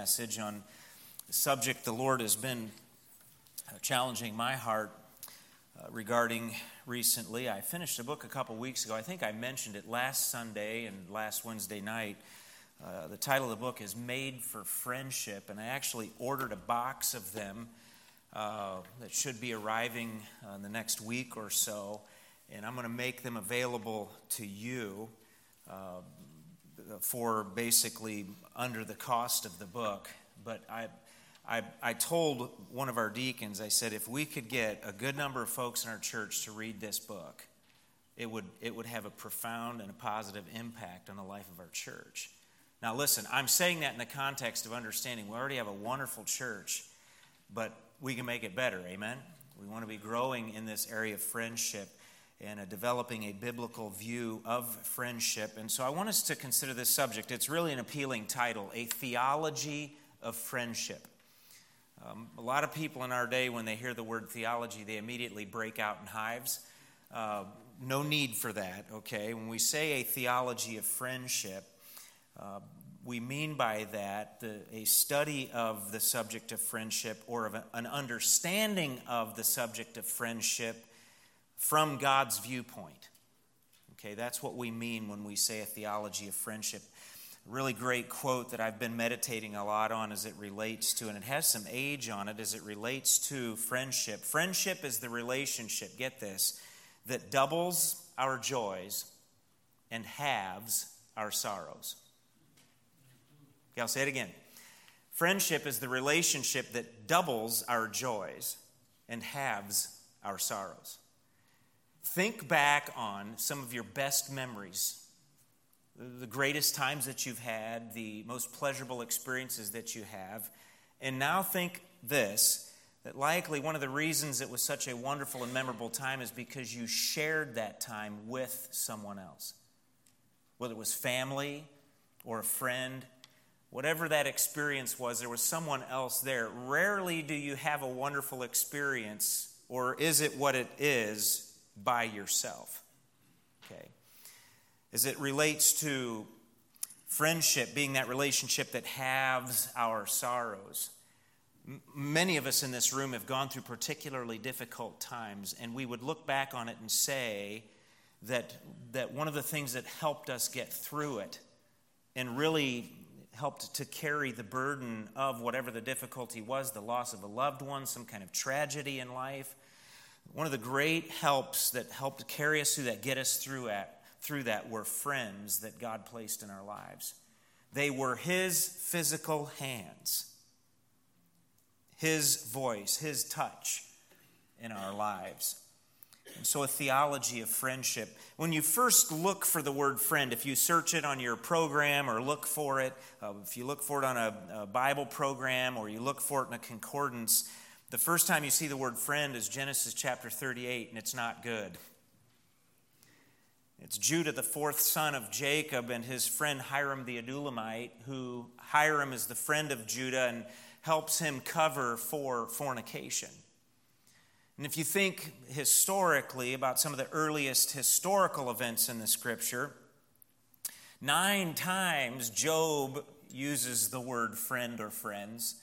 message on the subject the Lord has been uh, challenging my heart uh, regarding recently. I finished a book a couple weeks ago. I think I mentioned it last Sunday and last Wednesday night. Uh, the title of the book is Made for Friendship, and I actually ordered a box of them uh, that should be arriving uh, in the next week or so, and I'm going to make them available to you uh, for basically under the cost of the book. But I, I, I told one of our deacons, I said, if we could get a good number of folks in our church to read this book, it would, it would have a profound and a positive impact on the life of our church. Now, listen, I'm saying that in the context of understanding we already have a wonderful church, but we can make it better. Amen? We want to be growing in this area of friendship and uh, developing a biblical view of friendship. And so I want us to consider this subject. It's really an appealing title A Theology of Friendship. Um, a lot of people in our day, when they hear the word theology, they immediately break out in hives. Uh, no need for that, okay? When we say a theology of friendship, uh, we mean by that the, a study of the subject of friendship or of an understanding of the subject of friendship from God's viewpoint. Okay, that's what we mean when we say a theology of friendship. A really great quote that I've been meditating a lot on as it relates to, and it has some age on it as it relates to friendship. Friendship is the relationship, get this, that doubles our joys and halves our sorrows. Okay, I'll say it again. Friendship is the relationship that doubles our joys and halves our sorrows. Think back on some of your best memories, the greatest times that you've had, the most pleasurable experiences that you have, and now think this that likely one of the reasons it was such a wonderful and memorable time is because you shared that time with someone else. Whether it was family or a friend whatever that experience was, there was someone else there. Rarely do you have a wonderful experience, or is it what it is by yourself? Okay. As it relates to friendship being that relationship that halves our sorrows. Many of us in this room have gone through particularly difficult times, and we would look back on it and say that, that one of the things that helped us get through it and really helped to carry the burden of whatever the difficulty was the loss of a loved one, some kind of tragedy in life. One of the great helps that helped carry us through that, get us through, at, through that, were friends that God placed in our lives. They were His physical hands, His voice, His touch in our lives. And so, a theology of friendship. When you first look for the word friend, if you search it on your program or look for it, uh, if you look for it on a, a Bible program or you look for it in a concordance, the first time you see the word friend is Genesis chapter 38, and it's not good. It's Judah, the fourth son of Jacob, and his friend Hiram the Adullamite, who Hiram is the friend of Judah and helps him cover for fornication. And if you think historically about some of the earliest historical events in the scripture, nine times Job uses the word friend or friends.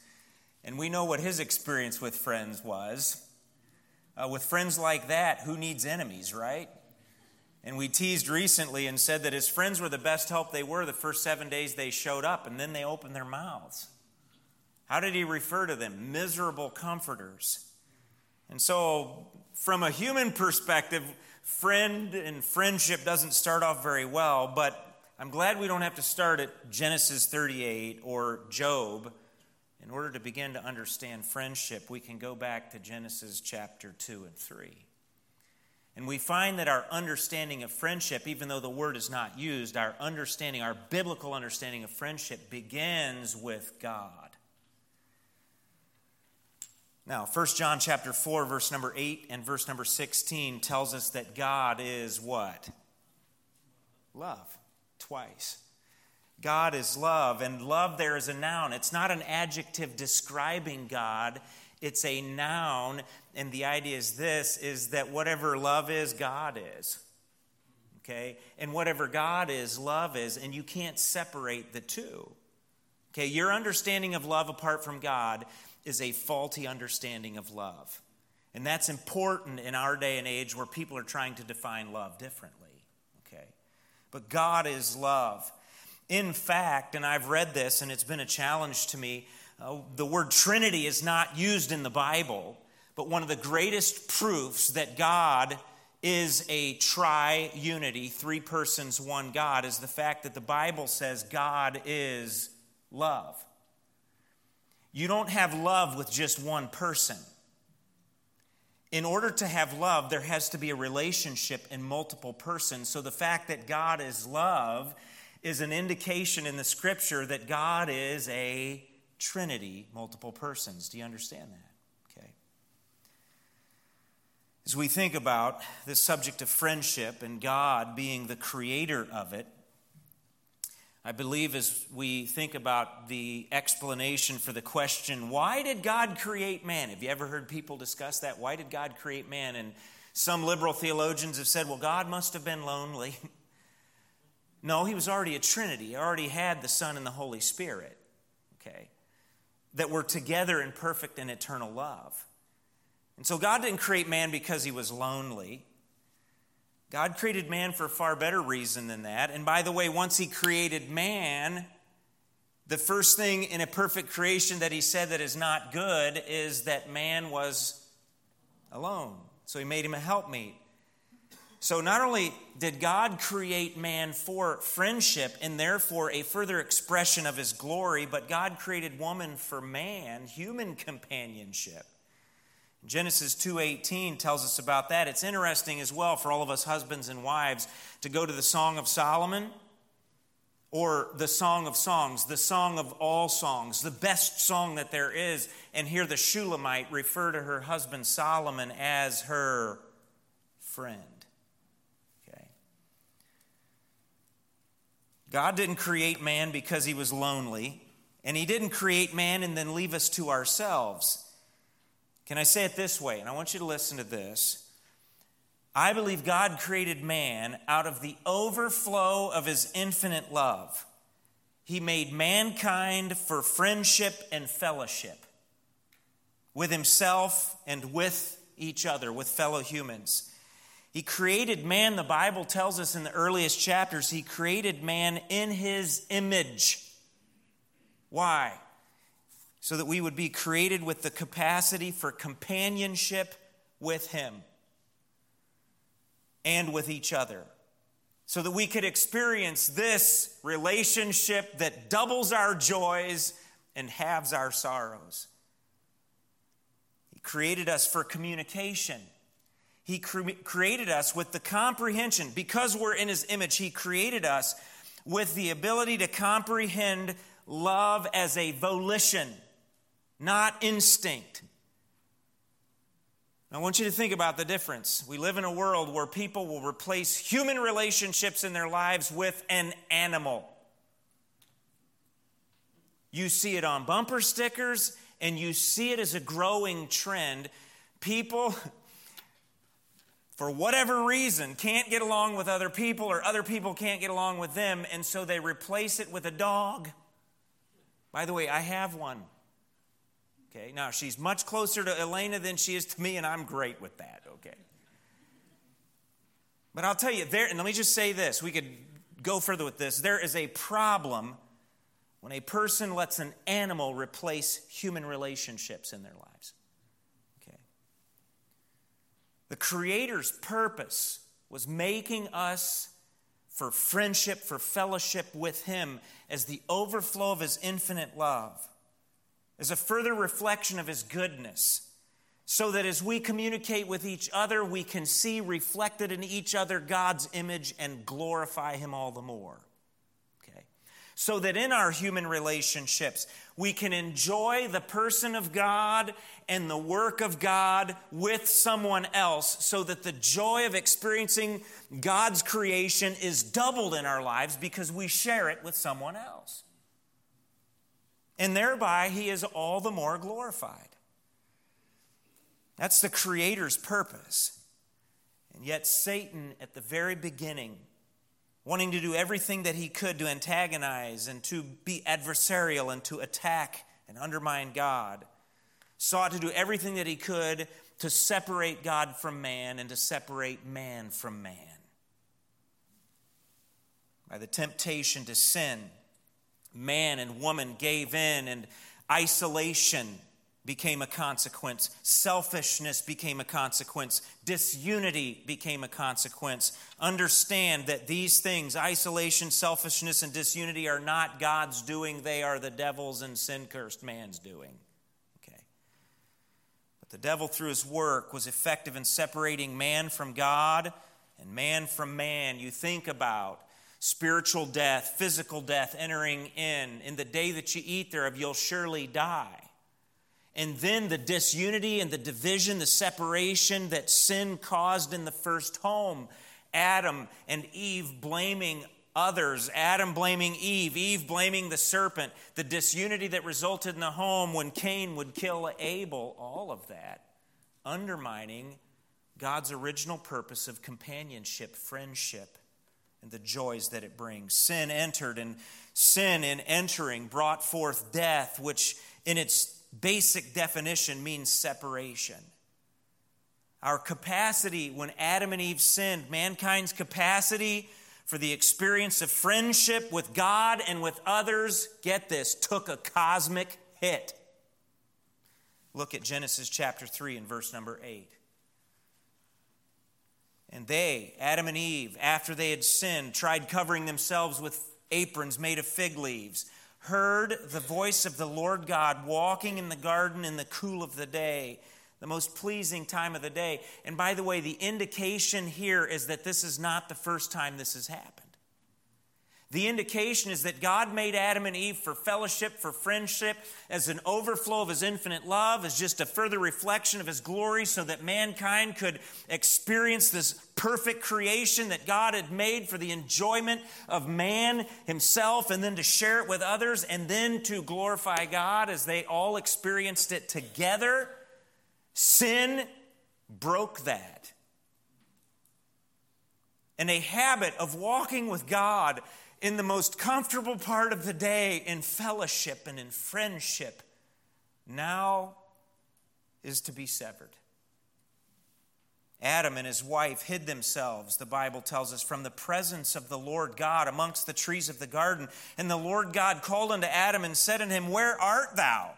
And we know what his experience with friends was. Uh, with friends like that, who needs enemies, right? And we teased recently and said that his friends were the best help they were the first seven days they showed up, and then they opened their mouths. How did he refer to them? Miserable comforters. And so, from a human perspective, friend and friendship doesn't start off very well, but I'm glad we don't have to start at Genesis 38 or Job. In order to begin to understand friendship, we can go back to Genesis chapter 2 and 3. And we find that our understanding of friendship, even though the word is not used, our understanding, our biblical understanding of friendship begins with God. Now, 1 John chapter 4 verse number 8 and verse number 16 tells us that God is what? Love. Twice. God is love and love there is a noun. It's not an adjective describing God, it's a noun and the idea is this is that whatever love is, God is. Okay? And whatever God is, love is, and you can't separate the two. Okay, your understanding of love apart from God is a faulty understanding of love. And that's important in our day and age where people are trying to define love differently. Okay? But God is love. In fact, and I've read this and it's been a challenge to me, uh, the word Trinity is not used in the Bible, but one of the greatest proofs that God is a tri unity, three persons, one God, is the fact that the Bible says God is love. You don't have love with just one person. In order to have love, there has to be a relationship in multiple persons. So the fact that God is love is an indication in the scripture that God is a trinity, multiple persons. Do you understand that? Okay. As we think about this subject of friendship and God being the creator of it, I believe as we think about the explanation for the question, why did God create man? Have you ever heard people discuss that? Why did God create man? And some liberal theologians have said, well, God must have been lonely. no, he was already a Trinity. He already had the Son and the Holy Spirit, okay, that were together in perfect and eternal love. And so God didn't create man because he was lonely. God created man for a far better reason than that. And by the way, once he created man, the first thing in a perfect creation that he said that is not good is that man was alone. So he made him a helpmeet. So not only did God create man for friendship and therefore a further expression of his glory, but God created woman for man, human companionship. Genesis 2:18 tells us about that. It's interesting as well for all of us husbands and wives to go to the Song of Solomon or the Song of Songs, the song of all songs, the best song that there is, and hear the Shulamite refer to her husband Solomon as her friend. Okay. God didn't create man because he was lonely, and he didn't create man and then leave us to ourselves. Can I say it this way? And I want you to listen to this. I believe God created man out of the overflow of his infinite love. He made mankind for friendship and fellowship with himself and with each other, with fellow humans. He created man, the Bible tells us in the earliest chapters, he created man in his image. Why? so that we would be created with the capacity for companionship with Him and with each other. So that we could experience this relationship that doubles our joys and halves our sorrows. He created us for communication. He cre- created us with the comprehension. Because we're in His image, He created us with the ability to comprehend love as a volition not instinct. I want you to think about the difference. We live in a world where people will replace human relationships in their lives with an animal. You see it on bumper stickers, and you see it as a growing trend. People, for whatever reason, can't get along with other people, or other people can't get along with them, and so they replace it with a dog. By the way, I have one. Okay, now she's much closer to Elena than she is to me, and I'm great with that, okay? But I'll tell you, there, and let me just say this we could go further with this. There is a problem when a person lets an animal replace human relationships in their lives. The Creator's purpose was making us for friendship, for fellowship with Him as the overflow of His infinite love as a further reflection of His goodness, so that as we communicate with each other, we can see reflected in each other God's image and glorify Him all the more. So that in our human relationships, we can enjoy the person of God and the work of God with someone else, so that the joy of experiencing God's creation is doubled in our lives because we share it with someone else and thereby he is all the more glorified. That's the Creator's purpose. And yet, Satan, at the very beginning, wanting to do everything that he could to antagonize and to be adversarial and to attack and undermine God, sought to do everything that he could to separate God from man and to separate man from man. By the temptation to sin, man and woman gave in, and isolation became a consequence. Selfishness became a consequence. Disunity became a consequence. Understand that these things, isolation, selfishness, and disunity, are not God's doing, they are the devil's and sin cursed man's doing. Okay. But the devil, through his work, was effective in separating man from God and man from man. You think about spiritual death, physical death entering in. In the day that you eat thereof, you'll surely die and then the disunity and the division, the separation that sin caused in the first home. Adam and Eve blaming others, Adam blaming Eve, Eve blaming the serpent, the disunity that resulted in the home when Cain would kill Abel, all of that undermining God's original purpose of companionship, friendship, and the joys that it brings. Sin entered, and sin in entering brought forth death, which in its basic definition means separation. Our capacity, when Adam and Eve sinned, mankind's capacity for the experience of friendship with God and with others, get this, took a cosmic hit. Look at Genesis chapter 3 and verse number 8. And they, Adam and Eve, after they had sinned, tried covering themselves with aprons made of fig leaves heard the voice of the Lord God walking in the garden in the cool of the day, the most pleasing time of the day. And by the way, the indication here is that this is not the first time this has happened. The indication is that God made Adam and Eve for fellowship, for friendship, as an overflow of his infinite love, as just a further reflection of his glory, so that mankind could experience this perfect creation that God had made for the enjoyment of man himself, and then to share it with others, and then to glorify God as they all experienced it together. Sin broke that. And a habit of walking with God in the most comfortable part of the day in fellowship and in friendship now is to be severed. Adam and his wife hid themselves, the Bible tells us, from the presence of the Lord God amongst the trees of the garden. And the Lord God called unto Adam and said unto him, Where art thou?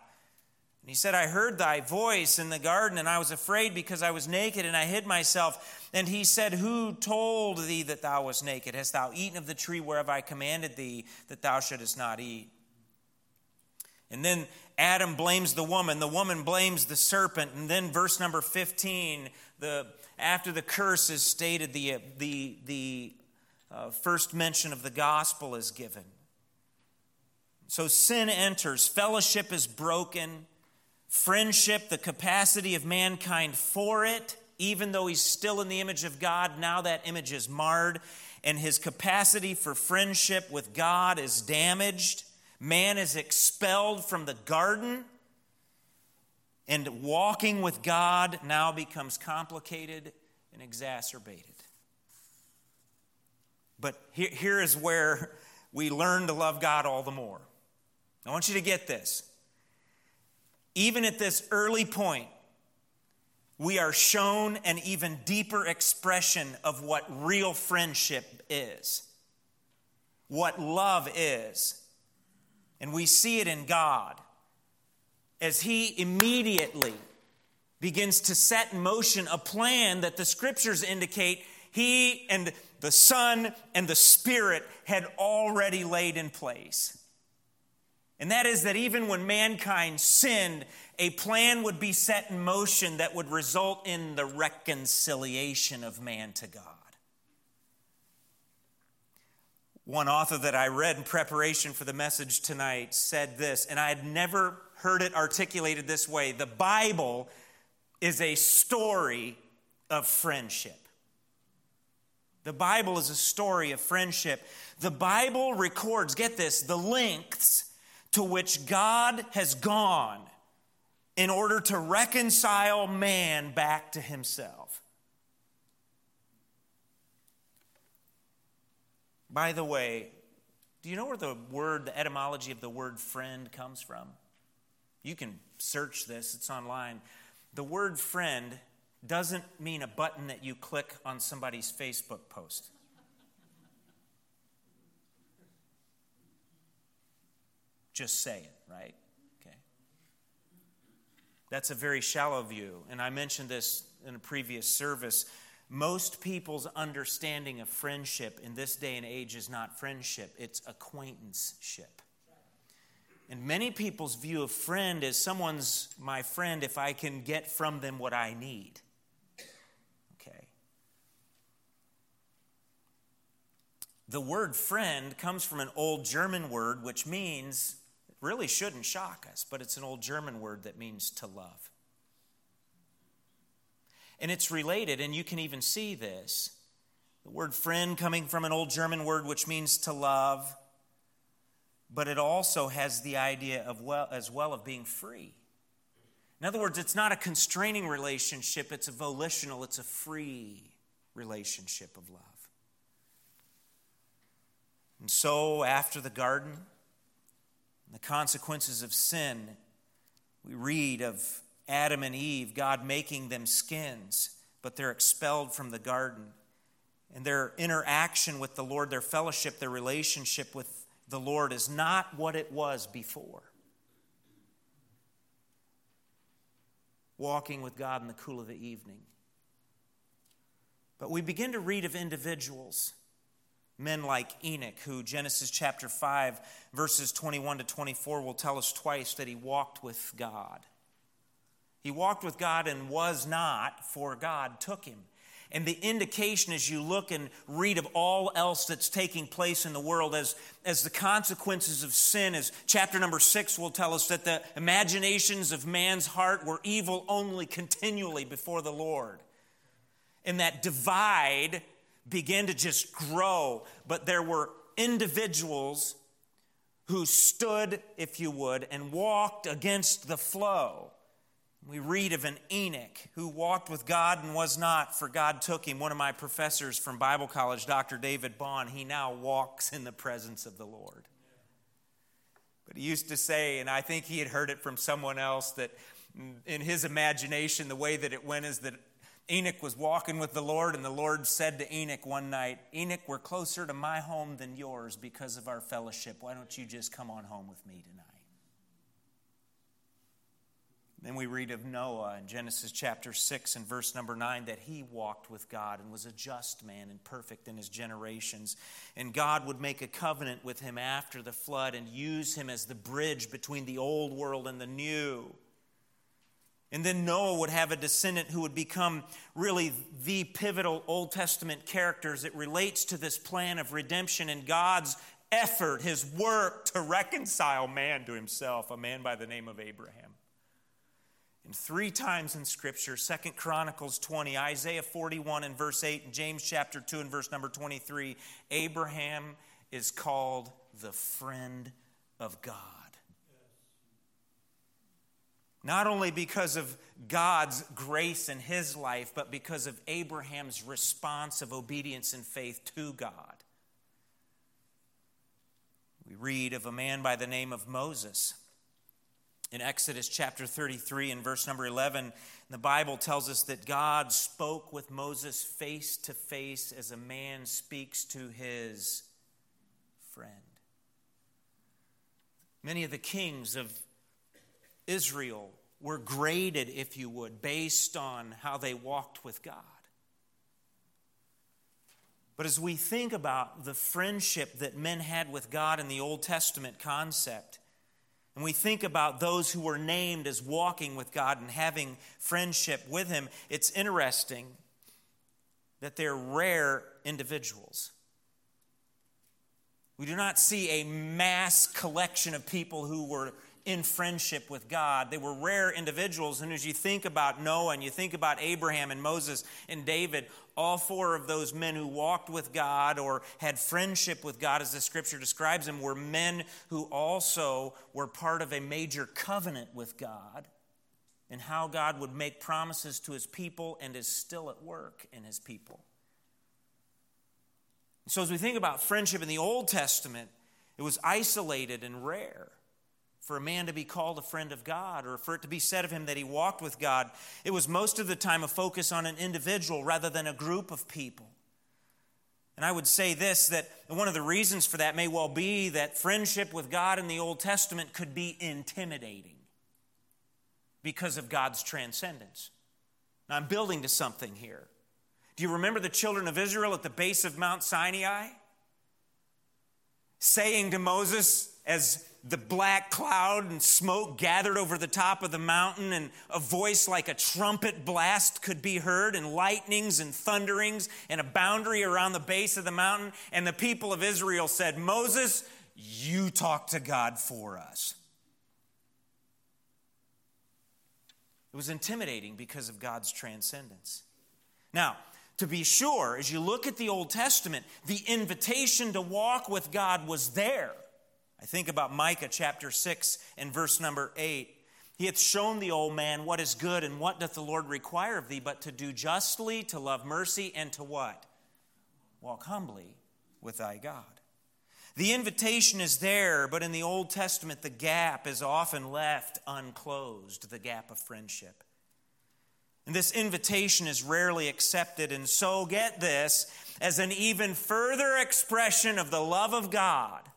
He said, I heard thy voice in the garden, and I was afraid because I was naked, and I hid myself. And he said, Who told thee that thou wast naked? Hast thou eaten of the tree whereof I commanded thee that thou shouldest not eat? And then Adam blames the woman, the woman blames the serpent. And then verse number 15, the, after the curse is stated, the, the, the uh, first mention of the gospel is given. So sin enters, fellowship is broken, friendship, the capacity of mankind for it even though he's still in the image of God, now that image is marred, and his capacity for friendship with God is damaged. Man is expelled from the garden, and walking with God now becomes complicated and exacerbated. But here, here is where we learn to love God all the more. I want you to get this. Even at this early point, we are shown an even deeper expression of what real friendship is, what love is. And we see it in God as He immediately begins to set in motion a plan that the scriptures indicate He and the Son and the Spirit had already laid in place. And that is that even when mankind sinned, a plan would be set in motion that would result in the reconciliation of man to God. One author that I read in preparation for the message tonight said this, and I had never heard it articulated this way the Bible is a story of friendship. The Bible is a story of friendship. The Bible records, get this, the lengths to which God has gone in order to reconcile man back to himself. By the way, do you know where the word, the etymology of the word friend comes from? You can search this, it's online. The word friend doesn't mean a button that you click on somebody's Facebook post. Just say it, right? Okay. That's a very shallow view. And I mentioned this in a previous service. Most people's understanding of friendship in this day and age is not friendship, it's acquaintanceship. And many people's view of friend is someone's my friend if I can get from them what I need. Okay. The word friend comes from an old German word which means, really shouldn't shock us, but it's an old German word that means to love. And it's related, and you can even see this. The word friend coming from an old German word which means to love, but it also has the idea of well as well of being free. In other words, it's not a constraining relationship, it's a volitional, it's a free relationship of love. And so, after the garden, the consequences of sin, we read of Adam and Eve, God making them skins, but they're expelled from the garden. And their interaction with the Lord, their fellowship, their relationship with the Lord is not what it was before. Walking with God in the cool of the evening. But we begin to read of individuals, men like Enoch, who Genesis chapter 5, verses 21 to 24 will tell us twice that he walked with God. He walked with God and was not, for God took him. And the indication as you look and read of all else that's taking place in the world as, as the consequences of sin, as chapter number six will tell us that the imaginations of man's heart were evil only continually before the Lord. And that divide began to just grow, but there were individuals who stood, if you would, and walked against the flow. We read of an Enoch who walked with God and was not, for God took him. One of my professors from Bible college, Dr. David Bond, he now walks in the presence of the Lord. But he used to say, and I think he had heard it from someone else, that in his imagination, the way that it went is that Enoch was walking with the Lord, and the Lord said to Enoch one night, Enoch, we're closer to my home than yours because of our fellowship. Why don't you just come on home with me tonight? Then we read of Noah in Genesis chapter 6 and verse number 9 that he walked with God and was a just man and perfect in his generations. And God would make a covenant with him after the flood and use him as the bridge between the old world and the new. And then Noah would have a descendant who would become really the pivotal Old Testament character as it relates to this plan of redemption and God's effort, his work to reconcile man to himself, a man by the name of Abraham. And three times in Scripture, Second Chronicles 20, Isaiah 41 and verse 8, and James chapter 2 and verse number 23, Abraham is called the friend of God. Not only because of God's grace in his life, but because of Abraham's response of obedience and faith to God. We read of a man by the name of Moses in Exodus chapter 33 and verse number 11, the Bible tells us that God spoke with Moses face to face as a man speaks to his friend. Many of the kings of Israel were graded, if you would, based on how they walked with God. But as we think about the friendship that men had with God in the Old Testament concept, and we think about those who were named as walking with God and having friendship with Him, it's interesting that they're rare individuals. We do not see a mass collection of people who were in friendship with God. They were rare individuals. And as you think about Noah and you think about Abraham and Moses and David, all four of those men who walked with God or had friendship with God, as the scripture describes them, were men who also were part of a major covenant with God and how God would make promises to his people and is still at work in his people. So, as we think about friendship in the Old Testament, it was isolated and rare for a man to be called a friend of God or for it to be said of him that he walked with God. It was most of the time a focus on an individual rather than a group of people. And I would say this that one of the reasons for that may well be that friendship with God in the Old Testament could be intimidating because of God's transcendence. Now, I'm building to something here. Do you remember the children of Israel at the base of Mount Sinai? Saying to Moses, as the black cloud and smoke gathered over the top of the mountain, and a voice like a trumpet blast could be heard, and lightnings and thunderings, and a boundary around the base of the mountain. And the people of Israel said, Moses, you talk to God for us. It was intimidating because of God's transcendence. Now, to be sure, as you look at the Old Testament, the invitation to walk with God was there. I think about Micah chapter 6 and verse number 8. He hath shown the old man what is good, and what doth the Lord require of thee, but to do justly, to love mercy, and to what? Walk humbly with thy God. The invitation is there, but in the Old Testament, the gap is often left unclosed the gap of friendship. And this invitation is rarely accepted. And so, get this as an even further expression of the love of God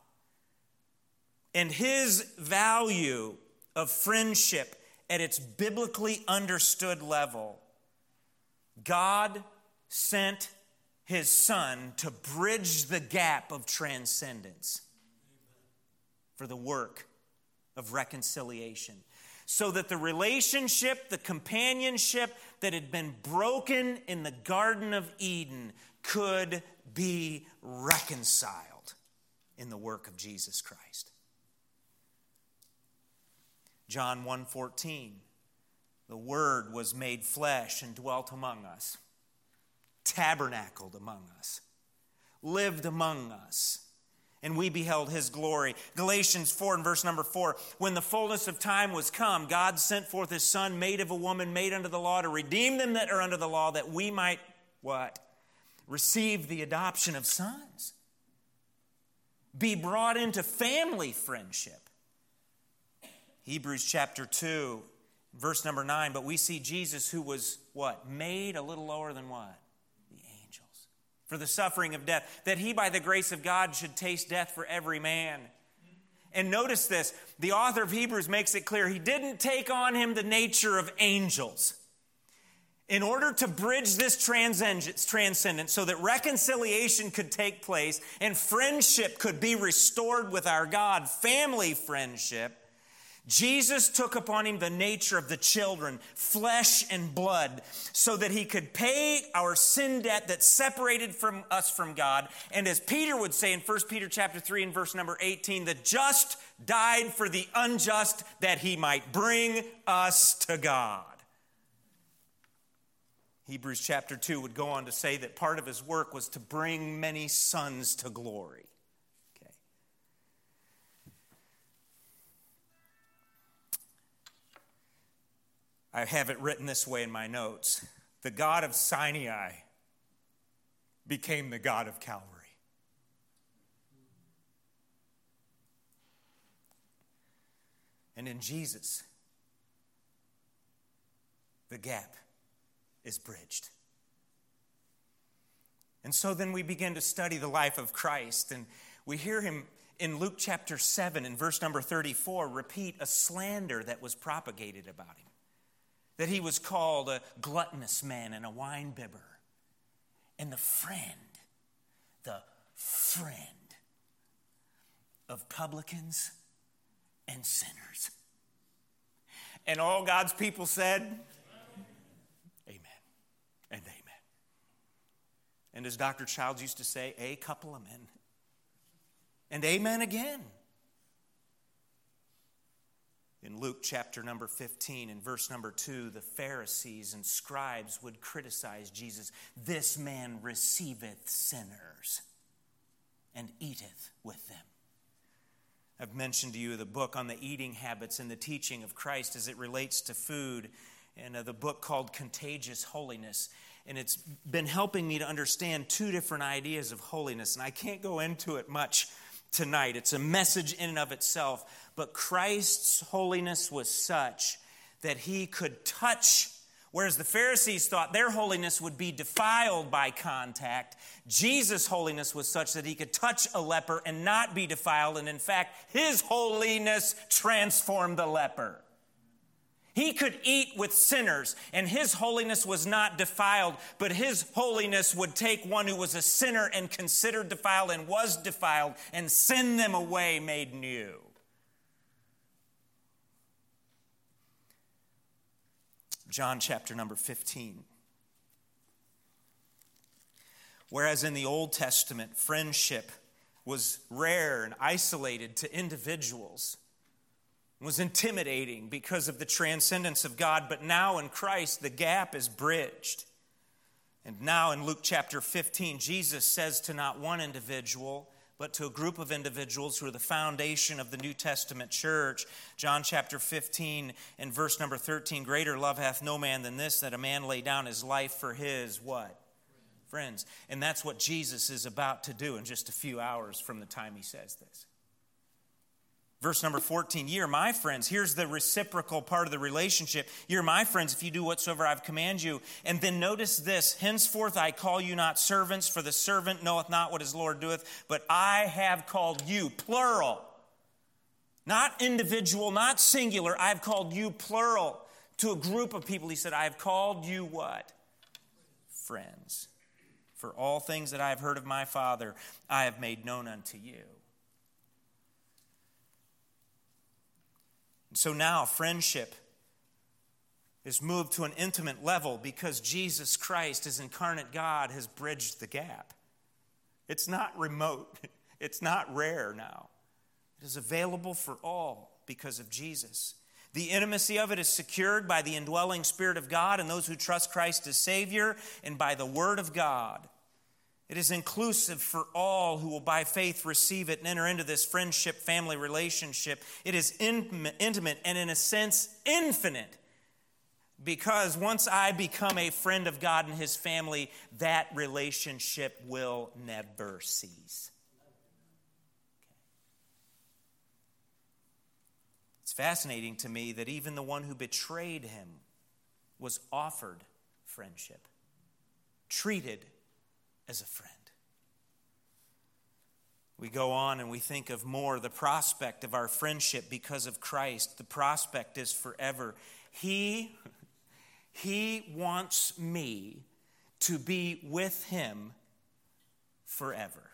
and his value of friendship at its biblically understood level, God sent his son to bridge the gap of transcendence for the work of reconciliation so that the relationship, the companionship that had been broken in the Garden of Eden could be reconciled in the work of Jesus Christ. John 1:14 The word was made flesh and dwelt among us tabernacled among us lived among us and we beheld his glory. Galatians 4 and verse number 4. When the fullness of time was come, God sent forth his son, made of a woman, made under the law, to redeem them that are under the law, that we might what? Receive the adoption of sons. Be brought into family friendship. Hebrews chapter 2, verse number 9. But we see Jesus who was what? Made a little lower than what? The angels. For the suffering of death, that he, by the grace of God, should taste death for every man. And notice this the author of Hebrews makes it clear he didn't take on him the nature of angels. In order to bridge this transcendence so that reconciliation could take place and friendship could be restored with our God, family friendship, Jesus took upon him the nature of the children, flesh and blood, so that he could pay our sin debt that separated from us from God. And as Peter would say in 1 Peter chapter 3 and verse number 18, the just died for the unjust that he might bring us to God. Hebrews chapter 2 would go on to say that part of his work was to bring many sons to glory. I have it written this way in my notes the God of Sinai became the God of Calvary. And in Jesus, the gap is bridged. And so then we begin to study the life of Christ, and we hear him in Luke chapter 7, in verse number 34, repeat a slander that was propagated about him that he was called a gluttonous man and a winebibber. And the friend, the friend of publicans and sinners. And all God's people said, Amen and amen. And as Dr. Childs used to say, a couple of men. And amen again in Luke chapter number 15 and verse number 2, the Pharisees and scribes would criticize Jesus. This man receiveth sinners and eateth with them. I've mentioned to you the book on the eating habits and the teaching of Christ as it relates to food, and uh, the book called Contagious Holiness. and it's been helping me to understand two different ideas of holiness. And I can't go into it much tonight. It's a message in and of itself. But Christ's holiness was such that he could touch Whereas the Pharisees thought their holiness would be defiled by contact, Jesus' holiness was such that he could touch a leper and not be defiled. And in fact, his holiness transformed the leper. He could eat with sinners, and his holiness was not defiled, but his holiness would take one who was a sinner and considered defiled and was defiled and send them away made new. John chapter number 15. Whereas in the Old Testament, friendship was rare and isolated to individuals, was intimidating because of the transcendence of God, but now in Christ, the gap is bridged. And now in Luke chapter 15, Jesus says to not one individual, but to a group of individuals who are the foundation of the New Testament church. John chapter 15 and verse number 13 Greater love hath no man than this, that a man lay down his life for his what? Friends. And that's what Jesus is about to do in just a few hours from the time he says this. Verse number 14, ye are my friends. Here's the reciprocal part of the relationship. You're my friends if you do whatsoever I've commanded you. And then notice this henceforth I call you not servants, for the servant knoweth not what his Lord doeth, but I have called you, plural. Not individual, not singular. I've called you, plural, to a group of people. He said, I have called you what? Friends. For all things that I have heard of my Father, I have made known unto you. So now friendship is moved to an intimate level because Jesus Christ, as incarnate God, has bridged the gap. It's not remote, it's not rare now. It is available for all because of Jesus. The intimacy of it is secured by the indwelling Spirit of God and those who trust Christ as Savior and by the Word of God. It is inclusive for all who will by faith receive it and enter into this friendship family relationship. It is intimate and, in a sense, infinite. Because once I become a friend of God and His family, that relationship will never cease. It's fascinating to me that even the one who betrayed Him was offered friendship, treated as a friend. We go on and we think of more the prospect of our friendship because of Christ. The prospect is forever. He, he wants me to be with him forever.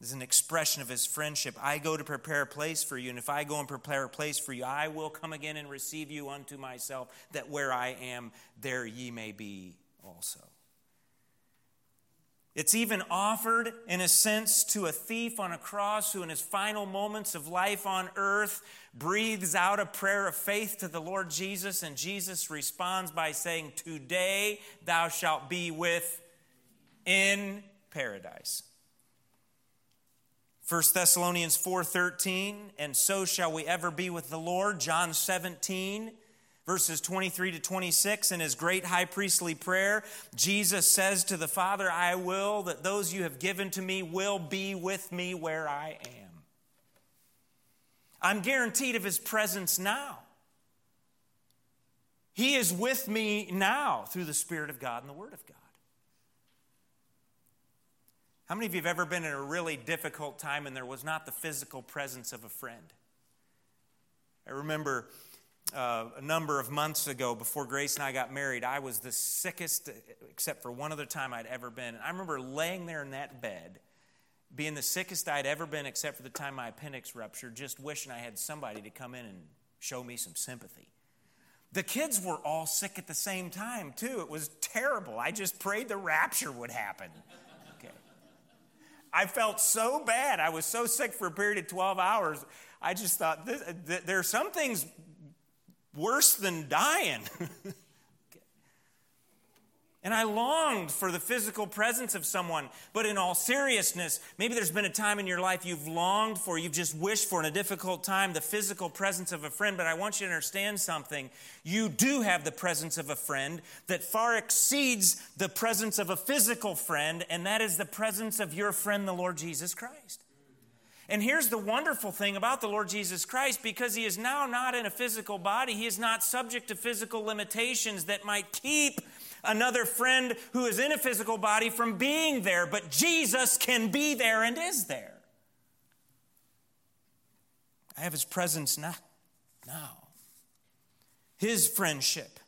Is an expression of his friendship. I go to prepare a place for you, and if I go and prepare a place for you, I will come again and receive you unto myself, that where I am, there ye may be also. It's even offered, in a sense, to a thief on a cross who, in his final moments of life on earth, breathes out a prayer of faith to the Lord Jesus, and Jesus responds by saying, Today thou shalt be with in paradise. 1 Thessalonians 4:13 and so shall we ever be with the Lord John 17 verses 23 to 26 in his great high priestly prayer Jesus says to the Father I will that those you have given to me will be with me where I am. I'm guaranteed of his presence now. He is with me now through the spirit of God and the word of God how many of you have ever been in a really difficult time and there was not the physical presence of a friend? I remember uh, a number of months ago, before Grace and I got married, I was the sickest, except for one other time I'd ever been. And I remember laying there in that bed, being the sickest I'd ever been, except for the time my appendix ruptured, just wishing I had somebody to come in and show me some sympathy. The kids were all sick at the same time, too. It was terrible. I just prayed the rapture would happen. I felt so bad. I was so sick for a period of 12 hours. I just thought, this, th- there are some things worse than dying. And I longed for the physical presence of someone. But in all seriousness, maybe there's been a time in your life you've longed for, you've just wished for in a difficult time the physical presence of a friend. But I want you to understand something. You do have the presence of a friend that far exceeds the presence of a physical friend, and that is the presence of your friend, the Lord Jesus Christ. And here's the wonderful thing about the Lord Jesus Christ because he is now not in a physical body, he is not subject to physical limitations that might keep another friend who is in a physical body from being there, but Jesus can be there and is there. I have his presence now. now. His friendship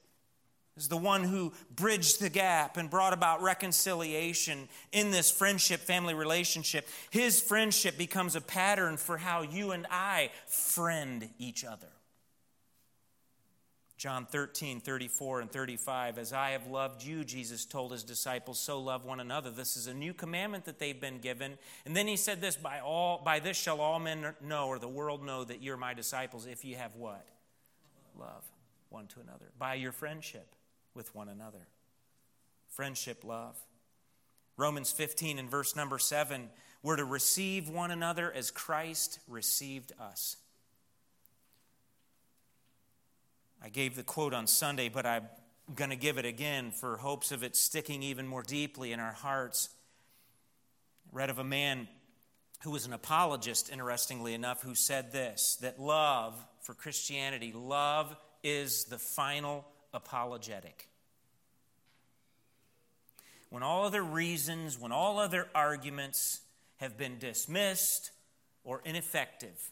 is the one who bridged the gap and brought about reconciliation in this friendship, family relationship. His friendship becomes a pattern for how you and I friend each other. John 13, 34 and 35. As I have loved you, Jesus told his disciples, so love one another. This is a new commandment that they've been given. And then he said this by all by this shall all men know, or the world know that you're my disciples, if you have what? Love one to another. By your friendship with one another. Friendship, love. Romans 15 and verse number 7, we're to receive one another as Christ received us. I gave the quote on Sunday, but I'm going to give it again for hopes of it sticking even more deeply in our hearts. I read of a man who was an apologist, interestingly enough, who said this that love for Christianity, love is the final apologetic. When all other reasons, when all other arguments have been dismissed or ineffective,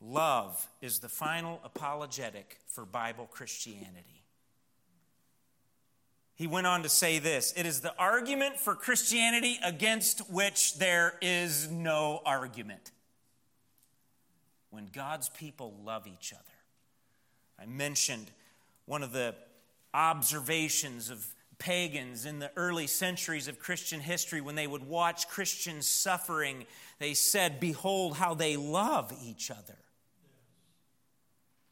Love is the final apologetic for Bible Christianity. He went on to say this it is the argument for Christianity against which there is no argument. When God's people love each other. I mentioned one of the observations of pagans in the early centuries of Christian history when they would watch Christians suffering. They said, Behold how they love each other.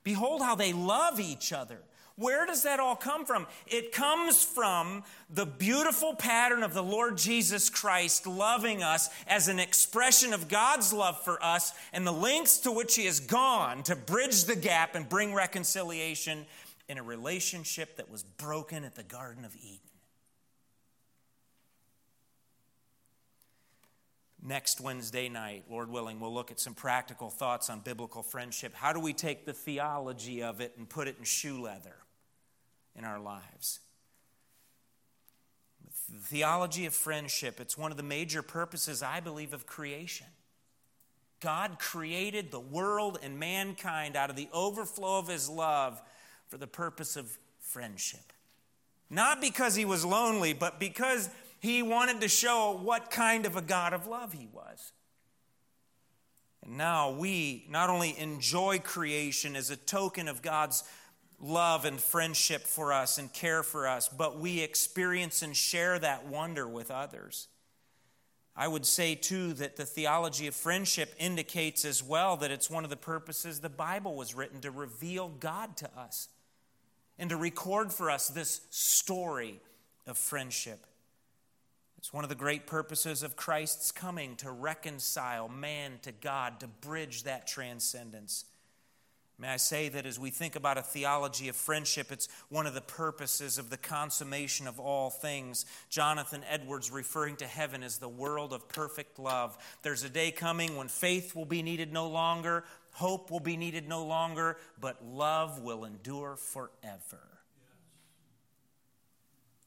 Behold how they love each other. Where does that all come from? It comes from the beautiful pattern of the Lord Jesus Christ loving us as an expression of God's love for us and the lengths to which He has gone to bridge the gap and bring reconciliation in a relationship that was broken at the Garden of Eden. Next Wednesday night, Lord willing, we'll look at some practical thoughts on biblical friendship. How do we take the theology of it and put it in shoe leather in our lives? The theology of friendship, it's one of the major purposes, I believe, of creation. God created the world and mankind out of the overflow of his love for the purpose of friendship. Not because he was lonely, but because he wanted to show what kind of a God of love he was. And now we not only enjoy creation as a token of God's love and friendship for us and care for us, but we experience and share that wonder with others. I would say, too, that the theology of friendship indicates as well that it's one of the purposes the Bible was written to reveal God to us and to record for us this story of friendship. It's one of the great purposes of Christ's coming to reconcile man to God, to bridge that transcendence. May I say that as we think about a theology of friendship, it's one of the purposes of the consummation of all things. Jonathan Edwards referring to heaven as the world of perfect love. There's a day coming when faith will be needed no longer, hope will be needed no longer, but love will endure forever.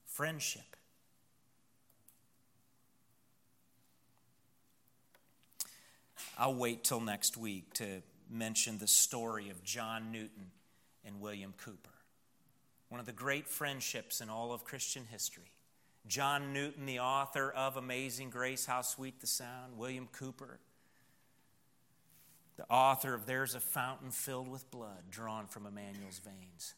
Friendship I'll wait till next week to mention the story of John Newton and William Cowper, One of the great friendships in all of Christian history. John Newton, the author of Amazing Grace, How Sweet the Sound. William Cowper, the author of There's a Fountain Filled with Blood Drawn from Emmanuel's Veins.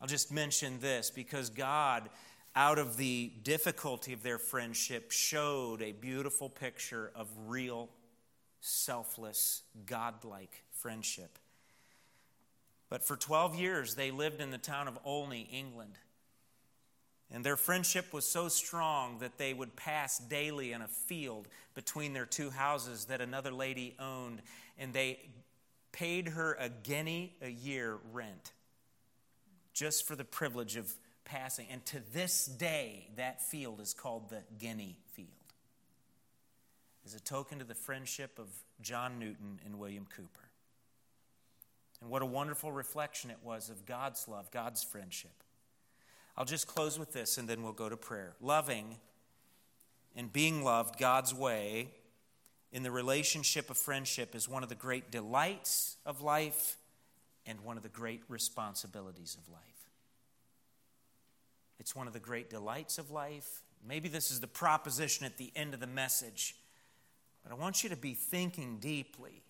I'll just mention this because God, out of the difficulty of their friendship, showed a beautiful picture of real selfless, godlike friendship. But for 12 years, they lived in the town of Olney, England. And their friendship was so strong that they would pass daily in a field between their two houses that another lady owned, and they paid her a guinea a year rent just for the privilege of passing. And to this day, that field is called the Guinea As a token to the friendship of John Newton and William Cowper. And what a wonderful reflection it was of God's love, God's friendship. I'll just close with this and then we'll go to prayer. Loving and being loved God's way in the relationship of friendship is one of the great delights of life and one of the great responsibilities of life. It's one of the great delights of life. Maybe this is the proposition at the end of the message, but I want you to be thinking deeply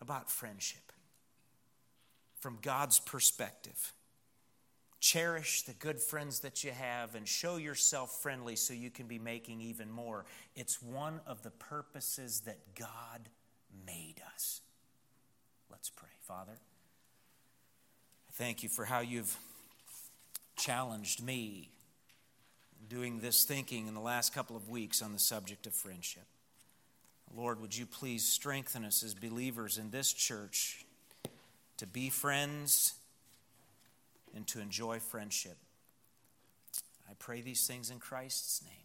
about friendship from God's perspective. Cherish the good friends that you have and show yourself friendly so you can be making even more. It's one of the purposes that God made us. Let's pray. Father, I thank you for how you've challenged me doing this thinking in the last couple of weeks on the subject of friendship. Lord, would you please strengthen us as believers in this church to be friends and to enjoy friendship. I pray these things in Christ's name.